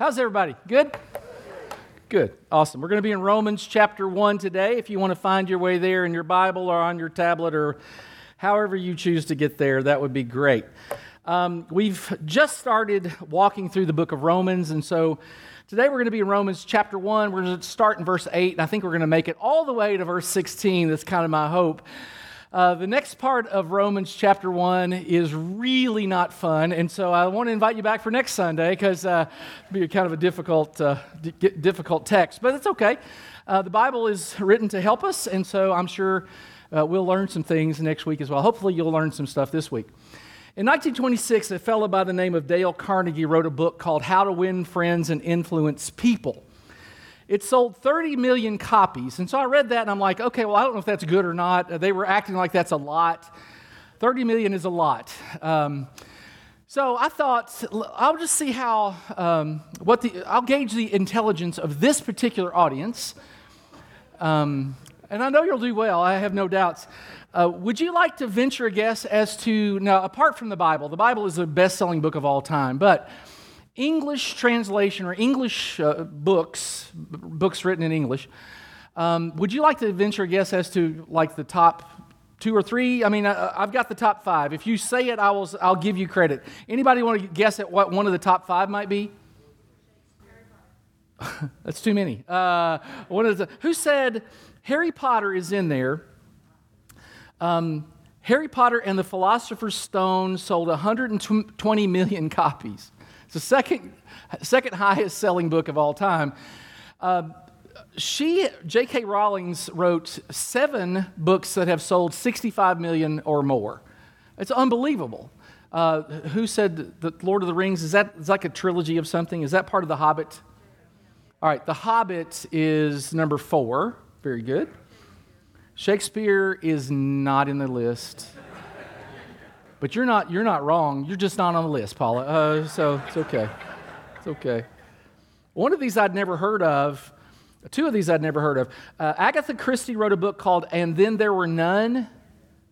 How's everybody? Good? Good. Awesome. We're going to be in Romans chapter 1 today. If you want to find your way there in your Bible or on your tablet or however you choose to get there, that would be great. Um, we've just started walking through the book of Romans, and so today we're going to be in Romans chapter 1. We're going to start in verse 8, and I think we're going to make it all the way to verse 16. That's kind of my hope. Uh, the next part of Romans chapter 1 is really not fun, and so I want to invite you back for next Sunday because uh, it'll be kind of a difficult, uh, d- difficult text, but it's okay. Uh, the Bible is written to help us, and so I'm sure uh, we'll learn some things next week as well. Hopefully, you'll learn some stuff this week. In 1926, a fellow by the name of Dale Carnegie wrote a book called How to Win Friends and Influence People. It sold 30 million copies. And so I read that and I'm like, okay, well, I don't know if that's good or not. They were acting like that's a lot. 30 million is a lot. Um, so I thought, I'll just see how, um, what the, I'll gauge the intelligence of this particular audience. Um, and I know you'll do well, I have no doubts. Uh, would you like to venture a guess as to, now, apart from the Bible, the Bible is the best selling book of all time, but English translation or English uh, books, books written in English, um, would you like to venture a guess as to like the top two or three? I mean, I, have got the top five. If you say it, I will, I'll give you credit. Anybody want to guess at what one of the top five might be? That's too many. Uh, one of the, who said Harry Potter is in there? Um, Harry Potter and the Philosopher's Stone sold 120 million copies. It's the second, second highest selling book of all time. Uh, she, J.K. Rowling's, wrote seven books that have sold 65 million or more. It's unbelievable. Uh, who said that Lord of the Rings is that is like a trilogy of something? Is that part of The Hobbit? All right, The Hobbit is number four. Very good. Shakespeare is not in the list. But you're not, you're not wrong. You're just not on the list, Paula. Uh, so it's okay. It's okay. One of these I'd never heard of. Two of these I'd never heard of. Uh, Agatha Christie wrote a book called And Then There Were None.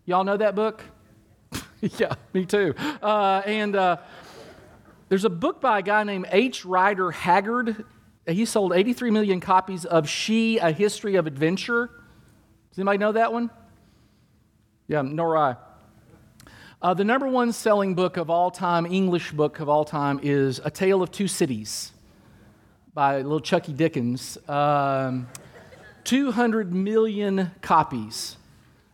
Y'all know that book? yeah, me too. Uh, and uh, there's a book by a guy named H. Rider Haggard. He sold 83 million copies of She, A History of Adventure. Does anybody know that one? Yeah, nor I. Uh, the number one selling book of all time, English book of all time, is A Tale of Two Cities by little Chucky Dickens. Um, 200 million copies.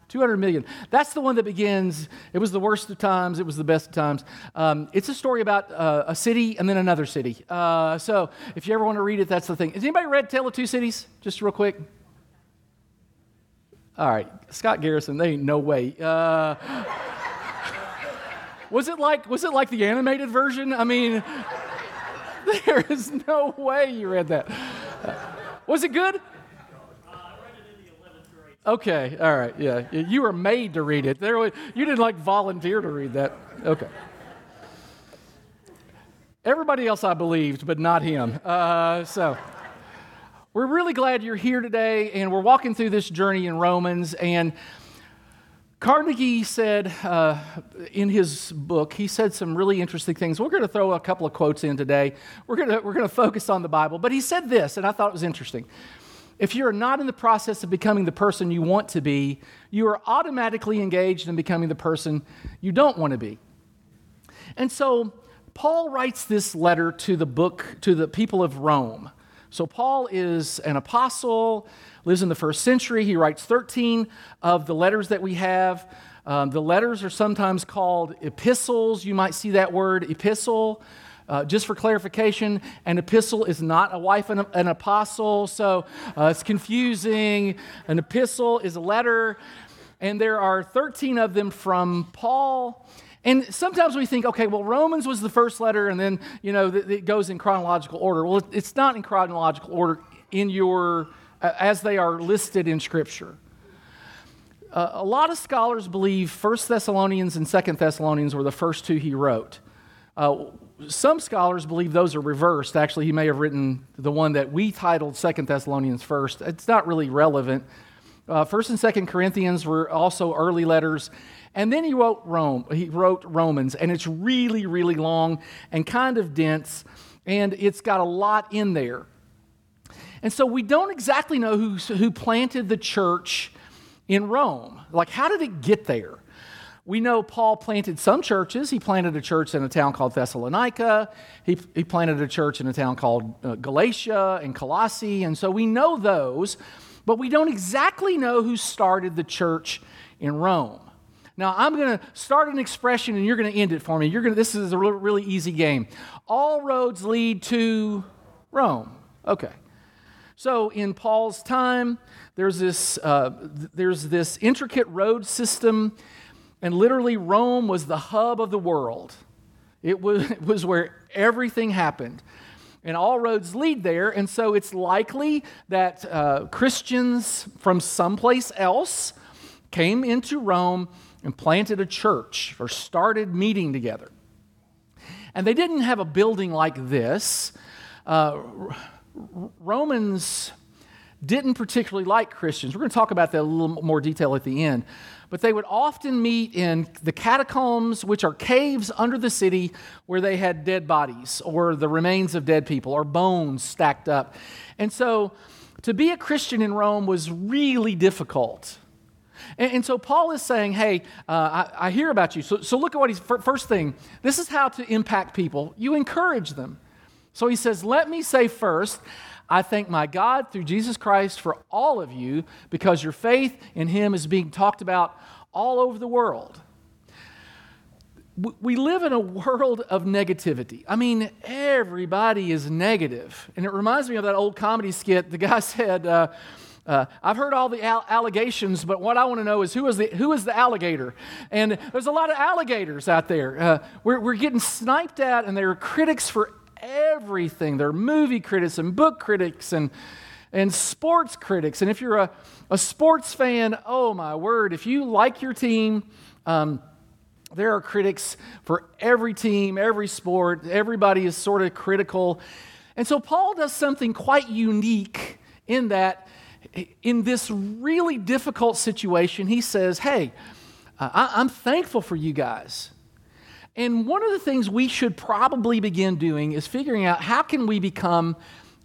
200 million. That's the one that begins, it was the worst of times, it was the best of times. Um, it's a story about uh, a city and then another city. Uh, so if you ever want to read it, that's the thing. Has anybody read Tale of Two Cities? Just real quick. All right, Scott Garrison, they ain't no way. Uh, was it like was it like the animated version? I mean, there is no way you read that. was it good? Okay, all right, yeah. You were made to read it. There, was, you didn't like volunteer to read that. Okay. Everybody else I believed, but not him. Uh, so, we're really glad you're here today, and we're walking through this journey in Romans. And Carnegie said uh, in his book, he said some really interesting things. We're going to throw a couple of quotes in today. We're going to, we're going to focus on the Bible. But he said this, and I thought it was interesting. If you're not in the process of becoming the person you want to be, you are automatically engaged in becoming the person you don't want to be. And so Paul writes this letter to the book, to the people of Rome. So Paul is an apostle lives in the first century. He writes 13 of the letters that we have. Um, the letters are sometimes called epistles. You might see that word epistle. Uh, just for clarification, an epistle is not a wife and an apostle, so uh, it's confusing. An epistle is a letter, and there are 13 of them from Paul. And sometimes we think, okay, well, Romans was the first letter, and then, you know, it goes in chronological order. Well, it's not in chronological order in your as they are listed in Scripture. Uh, a lot of scholars believe First Thessalonians and Second Thessalonians were the first two he wrote. Uh, some scholars believe those are reversed. Actually, he may have written the one that we titled Second Thessalonians first. It's not really relevant. Uh, first and Second Corinthians were also early letters, and then he wrote Rome. He wrote Romans, and it's really, really long and kind of dense. and it's got a lot in there. And so we don't exactly know who, who planted the church in Rome. Like, how did it get there? We know Paul planted some churches. He planted a church in a town called Thessalonica. He, he planted a church in a town called uh, Galatia and Colossae. And so we know those, but we don't exactly know who started the church in Rome. Now, I'm going to start an expression and you're going to end it for me. You're going to, this is a really, easy game. All roads lead to Rome. Okay. So in Paul's time, there's this, uh, there's this intricate road system and literally, Rome was the hub of the world. It was, it was where everything happened. And all roads lead there. And so it's likely that uh, Christians from someplace else came into Rome and planted a church or started meeting together. And they didn't have a building like this. Uh, Romans didn't particularly like Christians. We're going to talk about that a little more detail at the end but they would often meet in the catacombs, which are caves under the city where they had dead bodies or the remains of dead people or bones stacked up. And so to be a Christian in Rome was really difficult. And, and so Paul is saying, hey, uh, I, I, hear about you. So, so look at what he's, first thing, this is how to impact people. You encourage them. So he says, let me say first, I thank my God through Jesus Christ for all of you because your faith in Him is being talked about all over the world. We live in a world of negativity. I mean, everybody is negative. And it reminds me of that old comedy skit. The guy said, uh, uh, I've heard all the allegations, but what I want to know is who is the, who is the alligator? And there's a lot of alligators out there. Uh, we're, we're getting sniped at, and there are critics for everything. There are movie critics and book critics and, and sports critics. And if you're a, a sports fan, oh my word, if you like your team, um, there are critics for every team, every sport. Everybody is sort of critical. And so Paul does something quite unique in that, in this really difficult situation, he says, Hey, I, am thankful for you guys. And one of the things we should probably begin doing is figuring out how can we become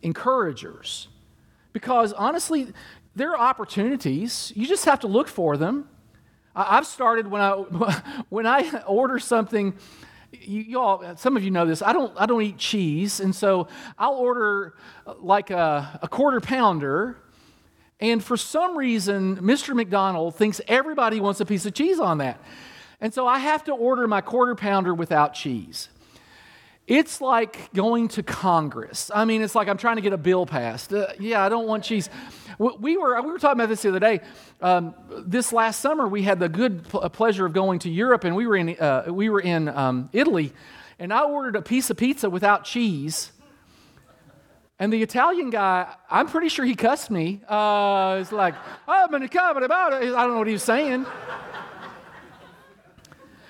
encouragers? Because honestly, there are opportunities. You just have to look for them. I've started when I when I order something. You, all, some of you know this. I don't, I don't eat cheese, and so I'll order uh, like a, a quarter pounder, and for some reason, Mr. McDonald thinks everybody wants a piece of cheese on that. And so I have to order my quarter pounder without cheese. It's like going to Congress. I mean, it's like I'm trying to get a bill passed. Uh, yeah, I don't want cheese. We were, we were talking about this the other day. Um, this last summer, we had the good pl- pleasure of going to Europe, and we were in, uh, we were in um, Italy, and I ordered a piece of pizza without cheese. And the Italian guy, I'm pretty sure he cussed me. Uh, like, I'm going to come about it. I don't know what he was saying.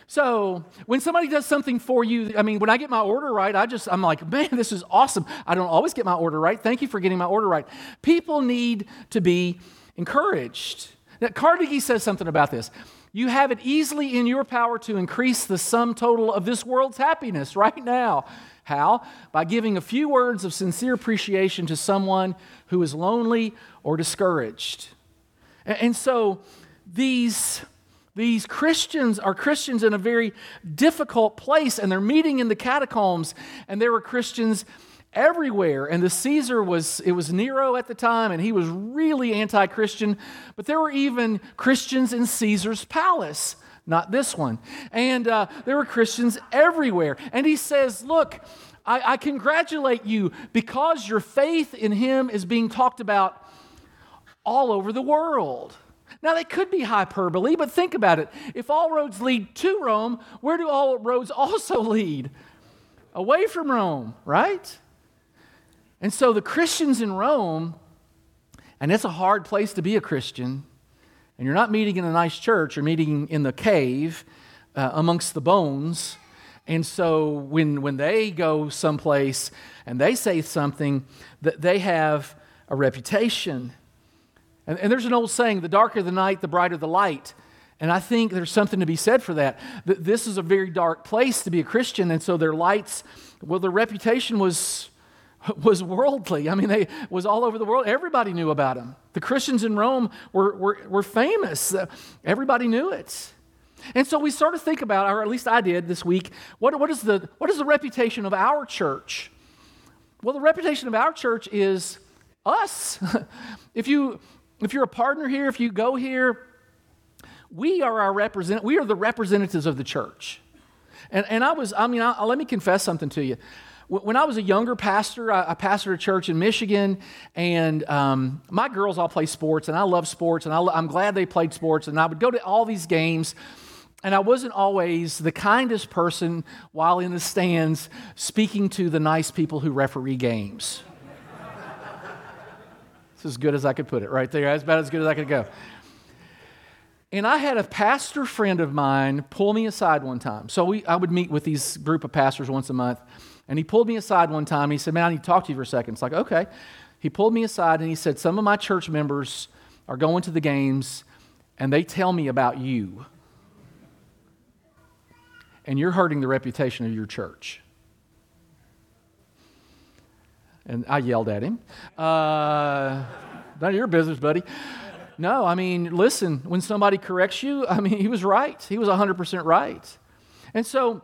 So when somebody does something for you, I mean, when I get my order right, I just, I'm like, man, this is awesome. I don't always get my order right. Thank you for getting my order right. People need to be encouraged. Now, Carnegie says something about this. You have it easily in your power to increase the sum total of this world's happiness right now. How? By giving a few words of sincere appreciation to someone who is lonely or discouraged. And so these these Christians are Christians in a very difficult place, and they're meeting in the catacombs, and there were Christians everywhere. And the Caesar was, it was Nero at the time, and he was really anti Christian, but there were even Christians in Caesar's palace. Not this one. And uh, there were Christians everywhere. And he says, Look, I, I congratulate you because your faith in him is being talked about all over the world. Now, that could be hyperbole, but think about it. If all roads lead to Rome, where do all roads also lead? Away from Rome, right? And so the Christians in Rome, and it's a hard place to be a Christian, and you're not meeting in a nice church, you're meeting in the cave uh, amongst the bones. And so when, when they go someplace and they say something, that they have a reputation and, and there's an old saying the darker the night, the brighter the light. And I think there's something to be said for that. This is a very dark place to be a Christian, and so their lights, well, their reputation was, was worldly. I mean, they was all over the world. Everybody knew about them. The Christians in Rome were, were, were famous. Uh, everybody knew it. And so we sort of think about, or at least I did this week, what, what, is the, what is the reputation of our church? Well, the reputation of our church is us. if, you, if you're a partner here, if you go here, we are our represent we are the representatives of the church and, and i was i mean I, let me confess something to you when i was a younger pastor i, pastored a church in michigan and um, my girls all play sports and i love sports and I, i'm glad they played sports and i would go to all these games and I wasn't always the kindest person while in the stands speaking to the nice people who referee games. it's as good as I could put it right there, as about as good as I could go. And I had a pastor friend of mine pull me aside one time. So we, I would meet with these group of pastors once a month. And he pulled me aside one time. He said, Man, I need to talk to you for a second. It's like, okay. He pulled me aside and he said, Some of my church members are going to the games and they tell me about you. And you're hurting the reputation of your church. And I yelled at him. Uh, none of your business, buddy. No, I mean, listen, when somebody corrects you, I mean, he was right. He was 100% right. And so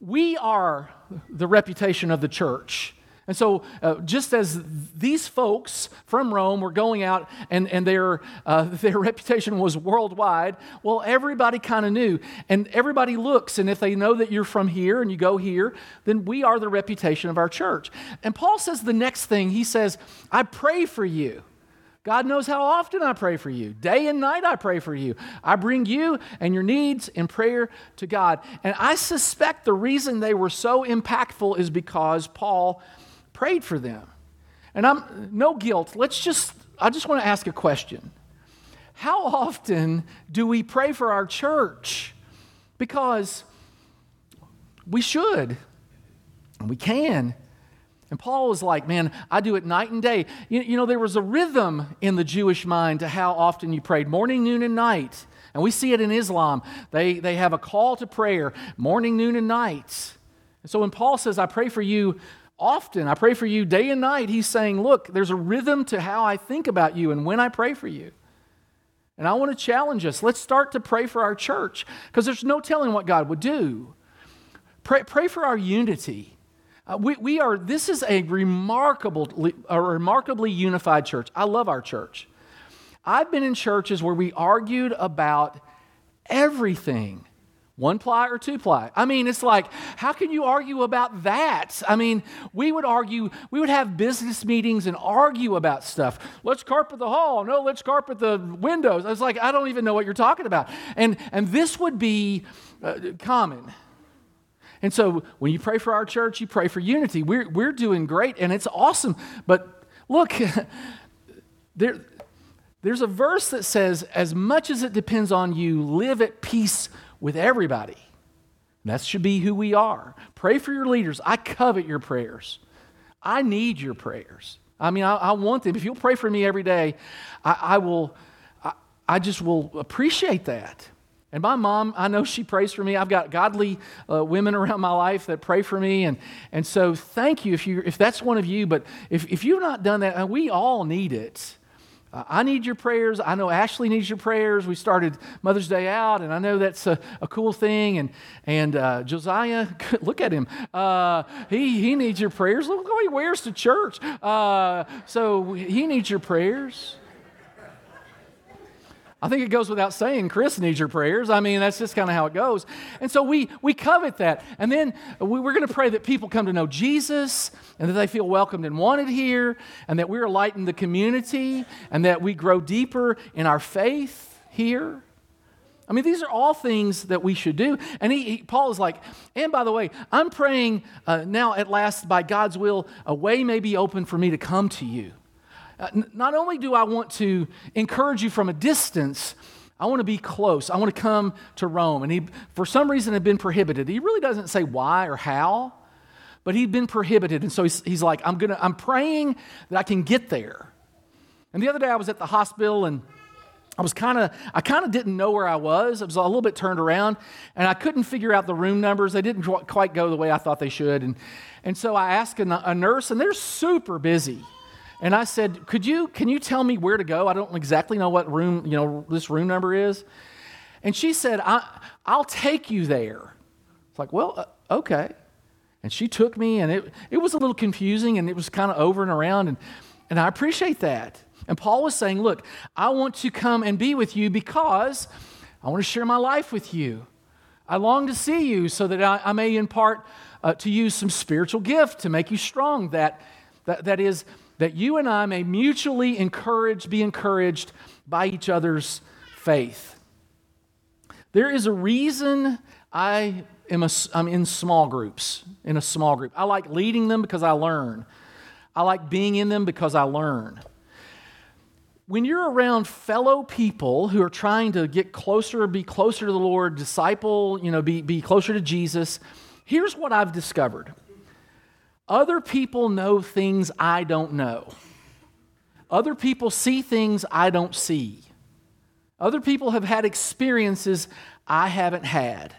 we are the reputation of the church. And so, uh, just as these folks from Rome were going out and, and their, uh, their reputation was worldwide, well, everybody kind of knew. And everybody looks, and if they know that you're from here and you go here, then we are the reputation of our church. And Paul says the next thing he says, I pray for you. God knows how often I pray for you. Day and night I pray for you. I bring you and your needs in prayer to God. And I suspect the reason they were so impactful is because Paul prayed for them. And I'm no guilt. Let's just I just want to ask a question. How often do we pray for our church? Because we should. And we can. And Paul was like, Man, I do it night and day. You, you, know, there was a rhythm in the Jewish mind to how often you prayed morning, noon, and night. And we see it in Islam. They, they have a call to prayer morning, noon, and night. And so when Paul says, I pray for you often, I pray for you day and night, he's saying, Look, there's a rhythm to how I think about you and when I pray for you. And I want to challenge us. Let's start to pray for our church because there's no telling what God would do. Pray, pray for our unity. Uh, we, we are, this is a remarkable, a remarkably unified church. I love our church. I've been in churches where we argued about everything one ply or two ply. I mean, it's like, how can you argue about that? I mean, we would argue, we would have business meetings and argue about stuff. Let's carpet the hall. No, let's carpet the windows. I was like, I don't even know what you're talking about. And, and this would be uh, common. And so when you pray for our church, you pray for unity. We're, we're doing great and it's awesome. But look, there, there's a verse that says, as much as it depends on you, live at peace with everybody. And that should be who we are. Pray for your leaders. I covet your prayers. I need your prayers. I mean, I, I want them. If you'll pray for me every day, I, I will, I, I just will appreciate that. And my mom, I know she prays for me. I've got godly uh, women around my life that pray for me. And, and so thank you if, you if that's one of you. But if, if you've not done that, we all need it. Uh, I need your prayers. I know Ashley needs your prayers. We started Mother's Day out, and I know that's a, a cool thing. And, and uh, Josiah, look at him. Uh, he, he needs your prayers. Look what he wears to church. Uh, so he needs your prayers. I think it goes without saying, Chris needs your prayers. I mean, that's just kind of how it goes. And so we, we covet that. And then we, we're going to pray that people come to know Jesus and that they feel welcomed and wanted here and that we're lighting the community and that we grow deeper in our faith here. I mean, these are all things that we should do. And he, he, Paul is like, and by the way, I'm praying uh, now at last, by God's will, a way may be open for me to come to you. Uh, not only do I want to encourage you from a distance, I want to be close. I want to come to Rome. And he, for some reason, had been prohibited. He really doesn't say why or how, but he'd been prohibited. And so he's, he's like, I'm, gonna, I'm praying that I can get there. And the other day I was at the hospital and I was kind of, I kind of didn't know where I was. I was a little bit turned around, and I couldn't figure out the room numbers. They didn't quite go the way I thought they should. And, and so I asked a, a nurse, and they're super busy. And I said, "Could you, can you tell me where to go? I don't exactly know what room, you know, this room number is." And she said, I, "I'll take you there." It's like, well, uh, okay. And she took me, and it, it was a little confusing, and it was kind of over and around, and, and I appreciate that. And Paul was saying, Look, I want to come and be with you because I want to share my life with you. I long to see you so that I, I may impart uh, to you some spiritual gift to make you strong. That, that, that is, that you and I may mutually encourage, be encouraged by each other's faith. There is a reason I am a, I'm in small groups, in a small group. I like leading them because I learn. I like being in them because I learn when you're around fellow people who are trying to get closer, be closer to the Lord, disciple, you know, be, be closer to Jesus, here's what I've discovered. Other people know things I don't know. Other people see things I don't see. Other people have had experiences I haven't had.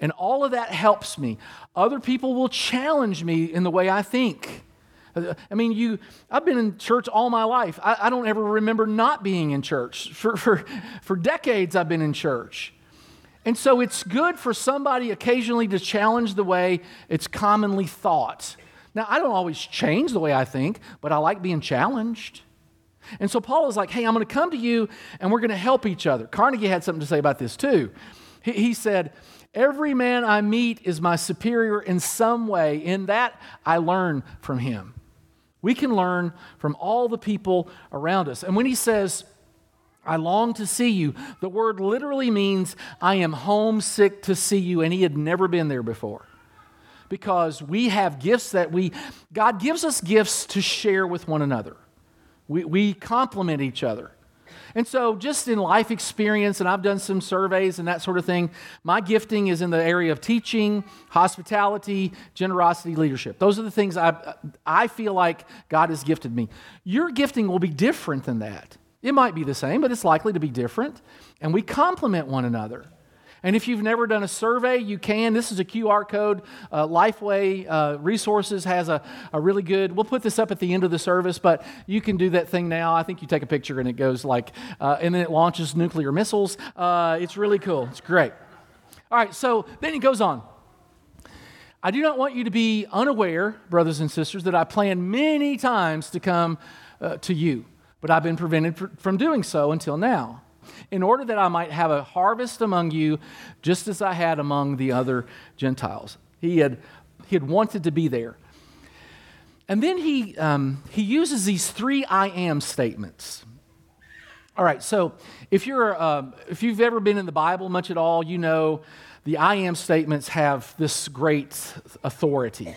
And all of that helps me. Other people will challenge me in the way I think. I mean, you, I've been in church all my life. I, I don't ever remember not being in church. For, for, for decades, I've been in church. And so it's good for somebody occasionally to challenge the way it's commonly thought. Now, I don't always change the way I think, but I like being challenged. And so Paul is like, hey, I'm going to come to you and we're going to help each other. Carnegie had something to say about this too. He, he said, Every man I meet is my superior in some way. In that, I learn from him. We can learn from all the people around us. And when he says, I long to see you, the word literally means I am homesick to see you, and he had never been there before. Because we have gifts that we, God gives us gifts to share with one another. We, we complement each other. And so, just in life experience, and I've done some surveys and that sort of thing, my gifting is in the area of teaching, hospitality, generosity, leadership. Those are the things I, I feel like God has gifted me. Your gifting will be different than that. It might be the same, but it's likely to be different. And we complement one another. And if you've never done a survey, you can. This is a QR code. Uh, Lifeway uh, Resources has a, a really good, we'll put this up at the end of the service, but you can do that thing now. I think you take a picture and it goes like, uh, and then it launches nuclear missiles. Uh, it's really cool. It's great. All right, so then he goes on. I do not want you to be unaware, brothers and sisters, that I planned many times to come uh, to you, but I've been prevented from doing so until now in order that I might have a harvest among you, just as I had among the other Gentiles. He had, he had wanted to be there. And then he, um, he uses these three I am statements. All right, so if, you're, uh, if you've ever been in the Bible much at all, you know the I am statements have this great authority.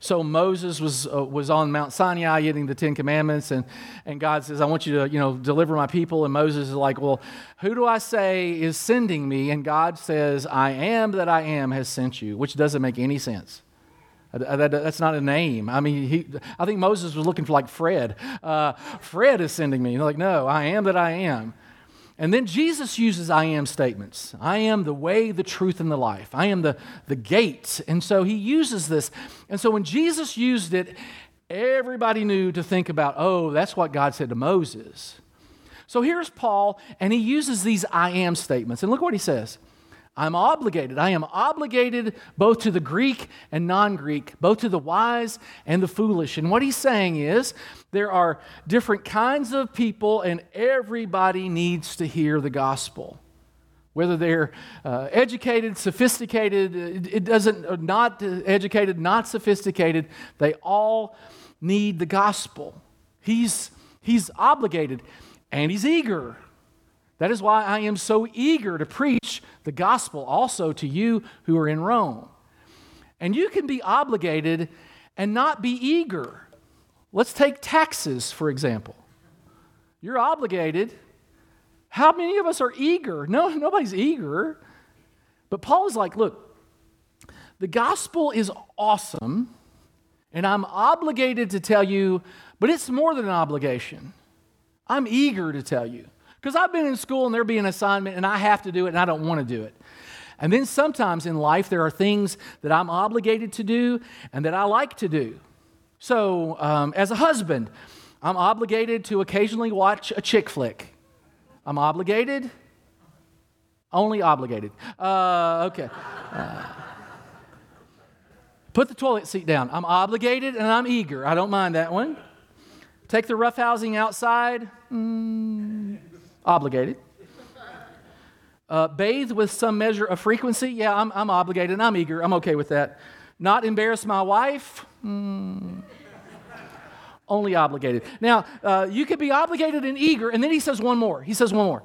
So Moses was, uh, was on Mount Sinai getting the Ten Commandments, and, and God says, I want you to, you know, deliver my people. And Moses is like, well, who do I say is sending me? And God says, I am that I am has sent you, which doesn't make any sense. That, that's not a name. I mean, he, I think Moses was looking for like Fred. Uh, Fred is sending me. He's like, no, I am that I am. And then Jesus uses I am statements. I am the way, the truth, and the life. I am the, the gate. And so he uses this. And so when Jesus used it, everybody knew to think about, oh, that's what God said to Moses. So here's Paul, and he uses these I am statements. And look what he says I'm obligated. I am obligated both to the Greek and non Greek, both to the wise and the foolish. And what he's saying is there are different kinds of people, and everybody needs to hear the gospel. Whether they're uh, educated, sophisticated, it, it doesn't, not educated, not sophisticated, they all need the gospel. He's, he's obligated and he's eager. That is why I am so eager to preach the gospel also to you who are in Rome. And you can be obligated and not be eager. Let's take taxes, for example. You're obligated. How many of us are eager? No, nobody's eager. But Paul is like, look, the gospel is awesome, and I'm obligated to tell you, but it's more than an obligation. I'm eager to tell you. Because I've been in school and there be an assignment and I have to do it and I don't want to do it. And then sometimes in life, there are things that I'm obligated to do and that I like to do. So, um, as a husband, I'm obligated to occasionally watch a chick flick. I'm obligated, only obligated. Uh, okay. Uh, put the toilet seat down. I'm obligated and I'm eager. I don't mind that one. Take the roughhousing outside. Mm, obligated. Uh, bathe with some measure of frequency. Yeah, I'm, I'm obligated. And I'm eager. I'm okay with that. Not embarrass my wife. Mm, only obligated. Now, uh, you could be obligated and eager, and then he says one more. He says one more.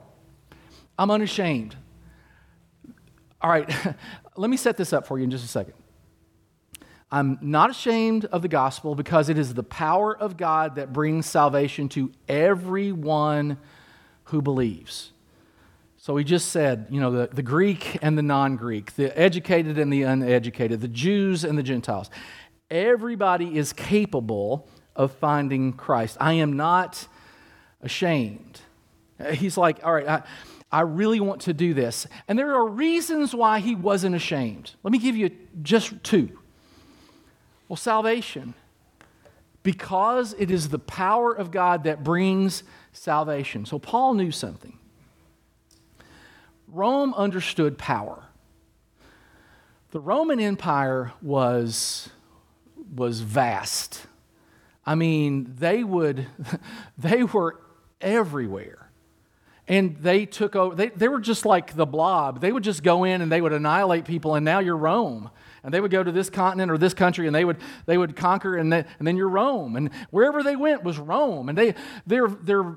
I'm unashamed. All right, let me set this up for you in just a second. I'm not ashamed of the gospel because it is the power of God that brings salvation to everyone who believes. So he just said, you know, the, the Greek and the non Greek, the educated and the uneducated, the Jews and the Gentiles. Everybody is capable of finding Christ. I am not ashamed. He's like, all right, I, I really want to do this. And there are reasons why he wasn't ashamed. Let me give you just two. Well, salvation. Because it is the power of God that brings salvation. So Paul knew something. Rome understood power. The Roman Empire was, was vast. I mean, they would, they were everywhere. And they took over, they, they were just like the blob. They would just go in and they would annihilate people, and now you're Rome. And they would go to this continent or this country and they would, they would conquer, and, they, and then you're Rome. And wherever they went was Rome. And they, their, their,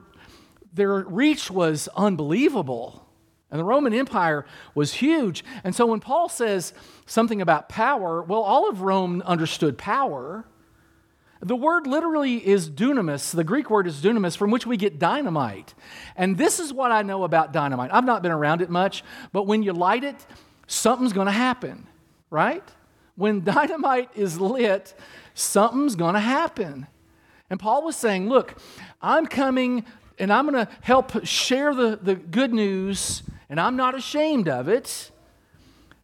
their reach was unbelievable. And the Roman Empire was huge. And so when Paul says something about power, well, all of Rome understood power. The word literally is dunamis. The Greek word is dunamis, from which we get dynamite. And this is what I know about dynamite. I've not been around it much, but when you light it, something's going to happen, right? When dynamite is lit, something's going to happen. And Paul was saying, Look, I'm coming and I'm going to help share the, the good news and I'm not ashamed of it.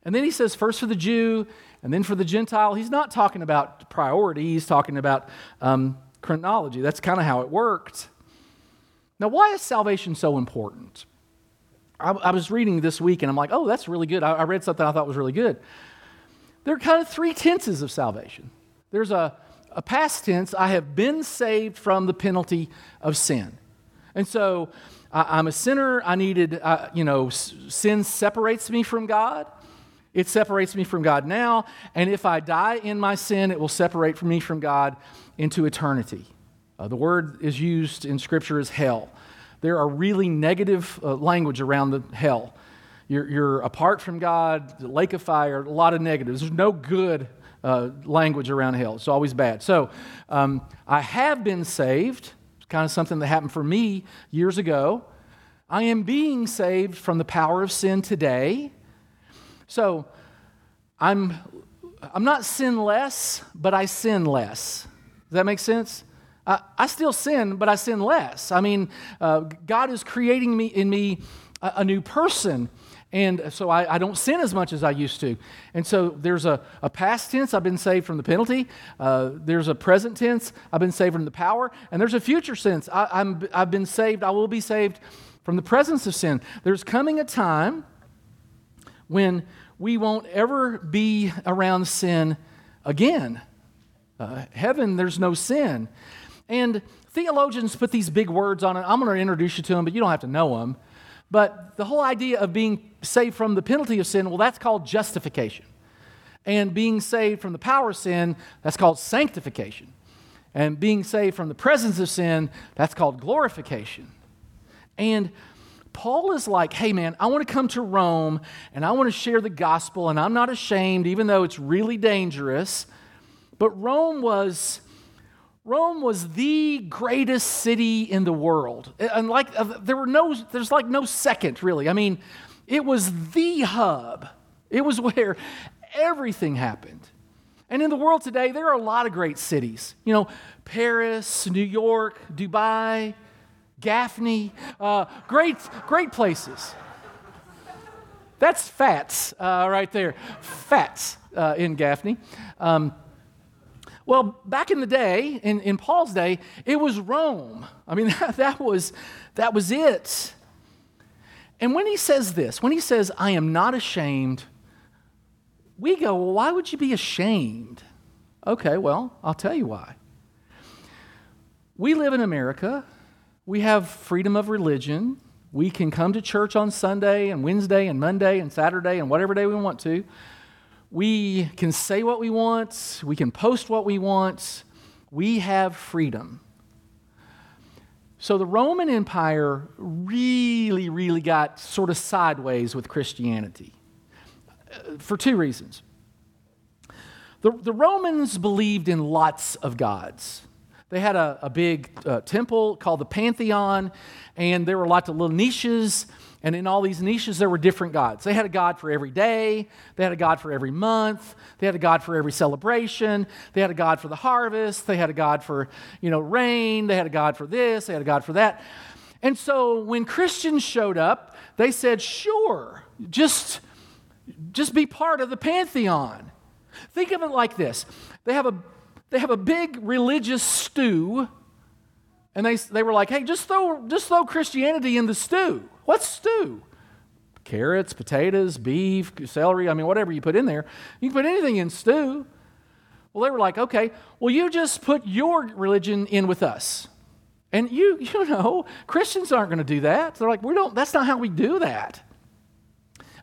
And then he says, first for the Jew, and then for the Gentile. He's not talking about priority, he's talking about um, chronology. That's kind of how it worked. Now, why is salvation so important? I, I, was reading this week and I'm like, oh, that's really good. I, I read something I thought was really good. There are kind of three tenses of salvation there's a, a past tense, I have been saved from the penalty of sin. And so I, am a sinner. I needed, uh, you know, sin separates me from God. It separates me from God now. And if I die in my sin, it will separate from me from God into eternity. Uh, the word is used in Scripture as hell. There are really negative uh, language around the hell. You're, you're, apart from God, the lake of fire, a lot of negatives. There's no good uh, language around hell. It's always bad. So um, I have been saved It's kind of something that happened for me years ago. I am being saved from the power of sin today. So I'm, I'm not sinless, but I sin less. Does that make sense? I, still sin, but I sin less. I mean, uh, God is creating me in me a, a new person. And so I, I, don't sin as much as I used to. And so there's a, a past tense, I've been saved from the penalty. Uh, there's a present tense, I've been saved from the power. And there's a future sense, I, I'm, I've been saved, I will be saved from the presence of sin. There's coming a time when we won't ever be around sin again. Uh, heaven, there's no sin. And theologians put these big words on it. I'm going to introduce you to them, but you don't have to know them. But the whole idea of being saved from the penalty of sin, well, that's called justification. And being saved from the power of sin, that's called sanctification. And being saved from the presence of sin, that's called glorification. And Paul is like, hey man, I want to come to Rome and I want to share the gospel, and I'm not ashamed, even though it's really dangerous. But Rome was Rome was the greatest city in the world. And like uh, there were no there's like no second really. I mean, it was the hub. It was where everything happened. And in the world today, there are a lot of great cities. You know, Paris, New York, Dubai, Gaffney, uh, great, great places. That's Fats uh, right there. Fats uh, in Gaffney. Um, well, back in the day, in, in Paul's day, it was Rome. I mean, that, that, was, that was it. And when he says this, when he says, I am not ashamed, we go, well, why would you be ashamed? Okay, well, I'll tell you why. We live in America. We have freedom of religion. We can come to church on Sunday and Wednesday and Monday and Saturday and whatever day we want to. We can say what we want. We can post what we want. We have freedom. So the Roman Empire really, really got sort of sideways with Christianity uh, for two reasons. The, the Romans believed in lots of gods. They had a, a big uh, temple called the Pantheon, and there were lots of little niches. And in all these niches, there were different gods. They had a god for every day, they had a god for every month, they had a god for every celebration, they had a god for the harvest, they had a god for, you know, rain, they had a god for this, they had a god for that. And so when Christians showed up, they said, sure, just, just be part of the pantheon. Think of it like this they have a they have a big religious stew, and they, they were like, hey, just throw, just throw Christianity in the stew. What's stew? Carrots, potatoes, beef, celery, I mean, whatever you put in there. You can put anything in stew. Well, they were like, okay, well, you just put your religion in with us. And you, you know, Christians aren't going to do that. They're like, we don't, that's not how we do that.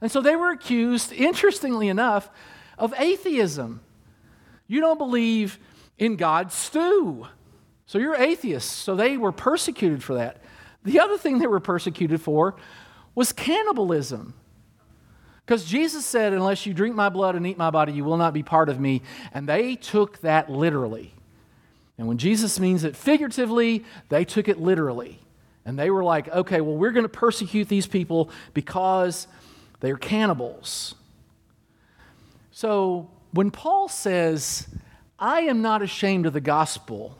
And so they were accused, interestingly enough, of atheism. You don't believe in God's stew. So you're atheists. So they were persecuted for that. The other thing they were persecuted for was cannibalism. Because Jesus said, Unless you drink my blood and eat my body, you will not be part of me. And they took that literally. And when Jesus means it figuratively, they took it literally. And they were like, okay, well, we're going to persecute these people because they're cannibals. So when Paul says, I am not ashamed of the gospel.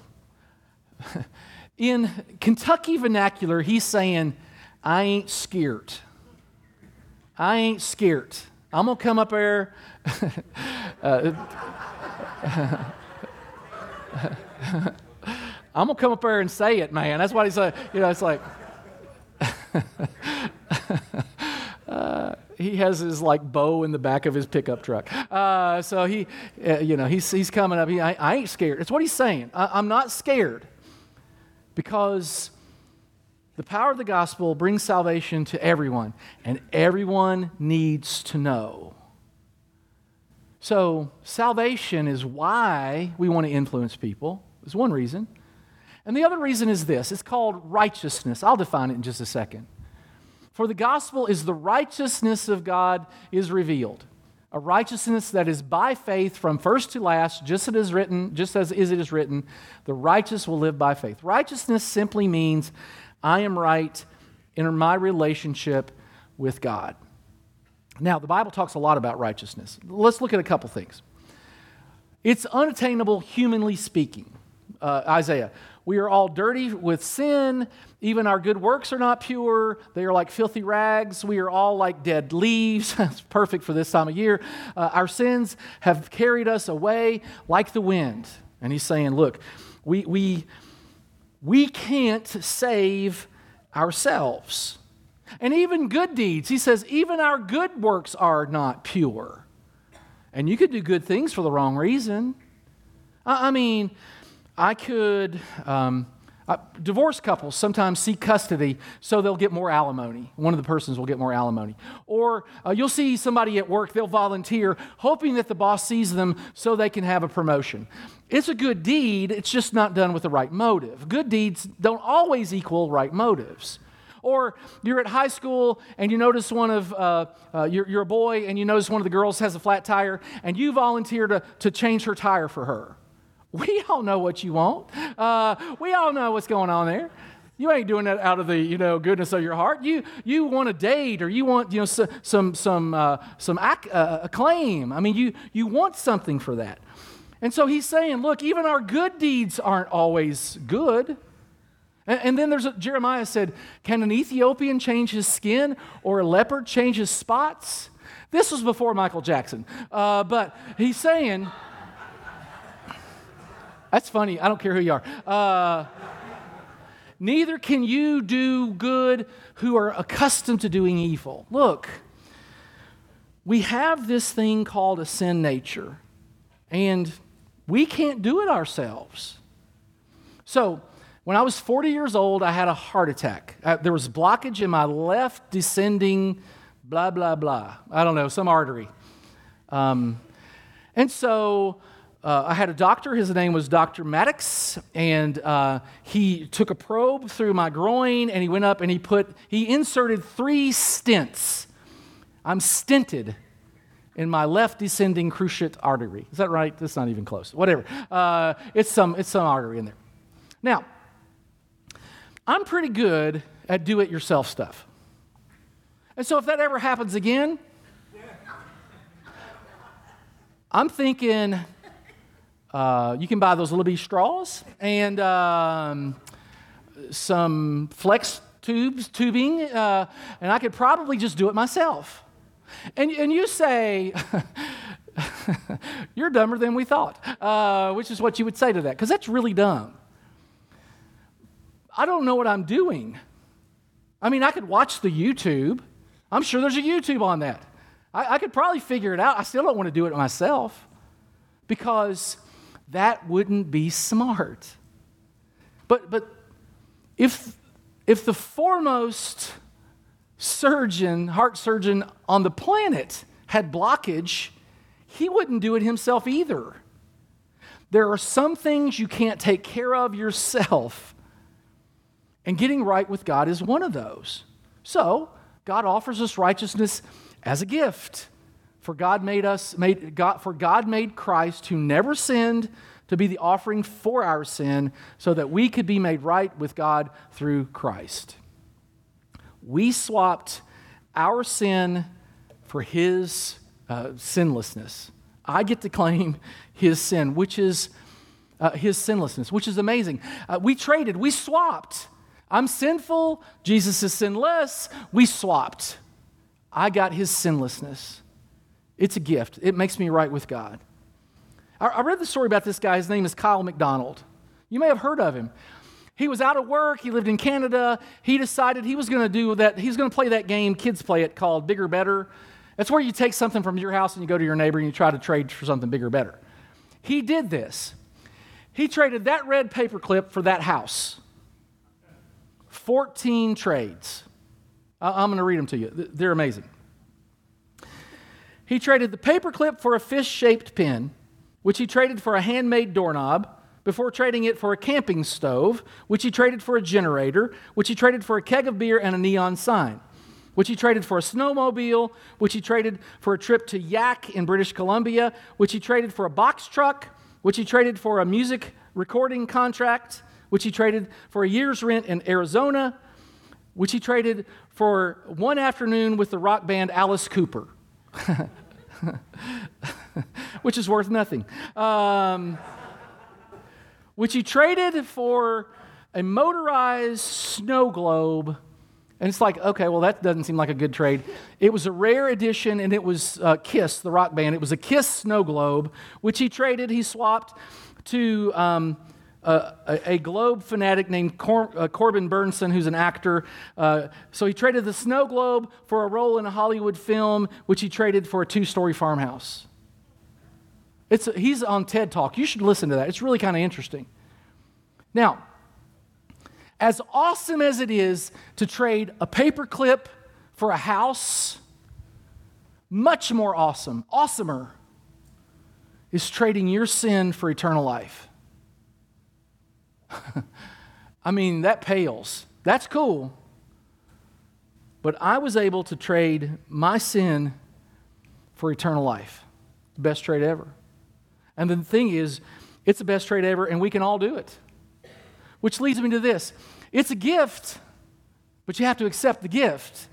In Kentucky vernacular, he's saying, I ain't scared. I ain't scared. I'm going to come up there. uh, I'm going to come up there and say it, man. That's what he's said. You know, it's like. he has his like bow in the back of his pickup truck. Uh, so he, uh, you know, he's, he's coming up. He, I, I, ain't scared. It's what he's saying. I, I'm not scared because the power of the gospel brings salvation to everyone, and everyone needs to know. So, salvation is why we want to influence people, is one reason. And the other reason is this it's called righteousness. I'll define it in just a second. For the gospel is the righteousness of God is revealed. A righteousness that is by faith from first to last, just as it is written, just as it is written, the righteous will live by faith. Righteousness simply means I am right in my relationship with God. Now, the Bible talks a lot about righteousness. Let's look at a couple things. It's unattainable, humanly speaking. Uh, Isaiah, we are all dirty with sin. Even our good works are not pure. They are like filthy rags. We are all like dead leaves. That's perfect for this time of year. Uh, our sins have carried us away like the wind. And he's saying, look, we, we, we can't save ourselves. And even good deeds, he says, even our good works are not pure. And you could do good things for the wrong reason. I, I mean, I could. Um, uh, couples sometimes seek custody so they'll get more alimony. One of the persons will get more alimony. Or uh, you'll see somebody at work, they'll volunteer, hoping that the boss sees them so they can have a promotion. It's a good deed, it's just not done with the right motive. Good deeds don't always equal right motives. Or you're at high school and you notice one of, uh, uh, you're, you're, a boy and you notice one of the girls has a flat tire and you volunteer to, to change her tire for her. We all know what you want. Uh, we all know what's going on there. You ain't doing that out of the you know goodness of your heart. You you want a date or you want you know some some uh, some ac- uh, acclaim. I mean you you want something for that. And so he's saying, look, even our good deeds aren't always good. And, and then there's a, Jeremiah said, Can an Ethiopian change his skin or a leopard change his spots? This was before Michael Jackson. Uh, but he's saying, That's funny. I don't care who you are. Uh, Neither can you do good who are accustomed to doing evil. Look, we have this thing called a sin nature, and we can't do it ourselves. So, when I was 40 years old, I had a heart attack. Uh, there was blockage in my left descending, blah, blah, blah. I don't know, some artery. Um, and so uh, I had a doctor, his name was Dr. Maddox, and uh, he took a probe through my groin and he went up and he put, he inserted three stents. I'm stented in my left descending cruciate artery. Is that right? That's not even close. Whatever. Uh, it's, some, it's some artery in there. Now, I'm pretty good at do it yourself stuff. And so if that ever happens again, I'm thinking, uh, you can buy those little bitty straws and um, some flex tubes, tubing, uh, and I could probably just do it myself. And, and you say, You're dumber than we thought, uh, which is what you would say to that, because that's really dumb. I don't know what I'm doing. I mean, I could watch the YouTube. I'm sure there's a YouTube on that. I, I could probably figure it out. I still don't want to do it myself because that wouldn't be smart. But, but if, if the foremost surgeon, heart surgeon on the planet had blockage, he wouldn't do it himself either. There are some things you can't take care of yourself, and getting right with God is one of those. So, God offers us righteousness as a gift. For God made us made God for God made Christ who never sinned to be the offering for our sin so that we could be made right with God through Christ. We swapped our sin for his uh, sinlessness. I get to claim his sin, which is uh, his sinlessness, which is amazing. Uh, we traded, we swapped. I'm sinful, Jesus is sinless. We swapped. I got his sinlessness. It's a gift. It makes me right with God. I read the story about this guy. His name is Kyle MacDonald. You may have heard of him. He was out of work. He lived in Canada. He decided he was going to do that. He was going to play that game, kids play it, called Bigger Better. That's where you take something from your house and you go to your neighbor and you try to trade for something bigger, better. He did this. He traded that red paperclip for that house. 14 trades. I'm going to read them to you. They're amazing. He traded the paperclip for a fish shaped pen, which he traded for a handmade doorknob, before trading it for a camping stove, which he traded for a generator, which he traded for a keg of beer and a neon sign, which he traded for a snowmobile, which he traded for a trip to Yahk in British Columbia, which he traded for a box truck, which he traded for a music recording contract, which he traded for a year's rent in Arizona, which he traded for one afternoon with the rock band Alice Cooper. which is worth nothing. Um, which he traded for a motorized snow globe. And it's like, okay, well, that doesn't seem like a good trade. It was a rare edition, and it was uh, Kiss, the rock band. It was a Kiss snow globe, which he traded, he swapped to um, a, a, globe fanatic named Cor, uh, Corbin Bernsen, who's an actor. Uh, so he traded the snow globe for a role in a Hollywood film, which he traded for a two story farmhouse. It's, he's on TED Talk. You should listen to that. It's really kind of interesting. Now, as awesome as it is to trade a paperclip for a house, much more awesome, awesomer, is trading your sin for eternal life. I mean, that pales. That's cool. But I was able to trade my sin for eternal life. The best trade ever. And the thing is, it's the best trade ever, and we can all do it. Which leads me to this it's a gift, but you have to accept the gift.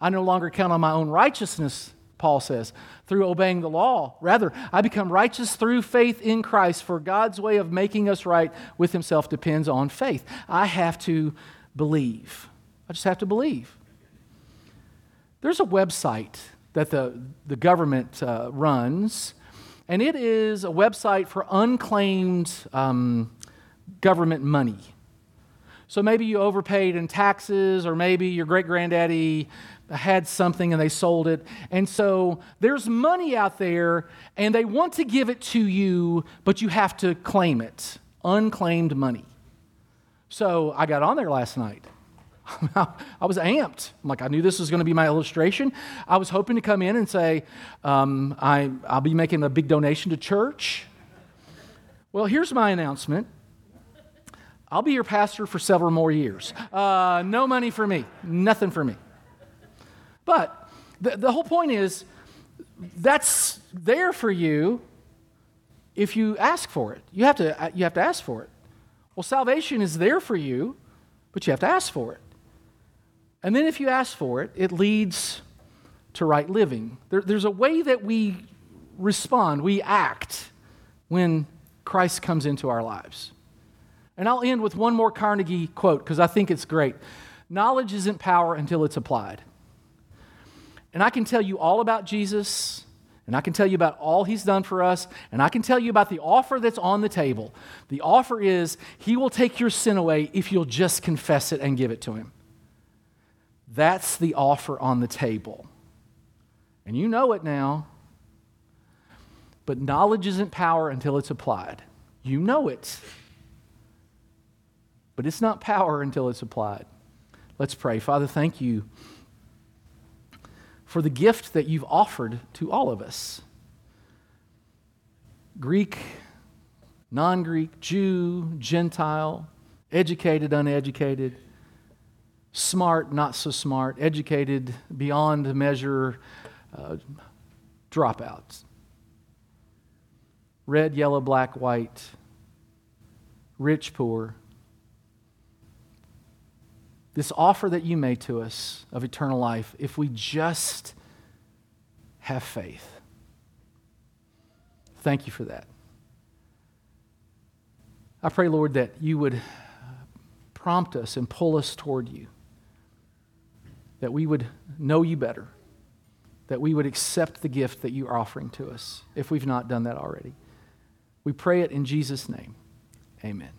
I no longer count on my own righteousness, Paul says, through obeying the law. Rather, I become righteous through faith in Christ, for God's way of making us right with Himself depends on faith. I have to believe. I just have to believe. There's a website that the, the government uh, runs, and it is a website for unclaimed um, government money. So maybe you overpaid in taxes, or maybe your great granddaddy had something and they sold it. And so there's money out there, and they want to give it to you, but you have to claim it unclaimed money. So I got on there last night. I was amped. I'm like, I knew this was going to be my illustration. I was hoping to come in and say, um, I, I'll be making a big donation to church. Well, here's my announcement I'll be your pastor for several more years. Uh, no money for me, nothing for me. But the, the whole point is that's there for you if you ask for it. You have, to, uh, you have to ask for it. Well, salvation is there for you, but you have to ask for it. And then if you ask for it, it leads to right living. There, there's a way that we respond, we act when Christ comes into our lives. And I'll end with one more Carnegie quote because I think it's great. Knowledge isn't power until it's applied. And I can tell you all about Jesus, and I can tell you about all he's done for us, and I can tell you about the offer that's on the table. The offer is he will take your sin away if you'll just confess it and give it to him. That's the offer on the table. And you know it now. But knowledge isn't power until it's applied. You know it but it's not power until it's applied. Let's pray. Father, thank you for the gift that you've offered to all of us Greek, non Greek, Jew, Gentile, educated, uneducated, smart, not so smart, educated beyond measure, uh, dropouts. Red, yellow, black, white, rich, poor this offer that you made to us of eternal life if we just have faith. Thank you for that. I pray, Lord, that you would prompt us and pull us toward you, that we would know you better, that we would accept the gift that you are offering to us if we've not done that already. We pray it in Jesus' name. Amen.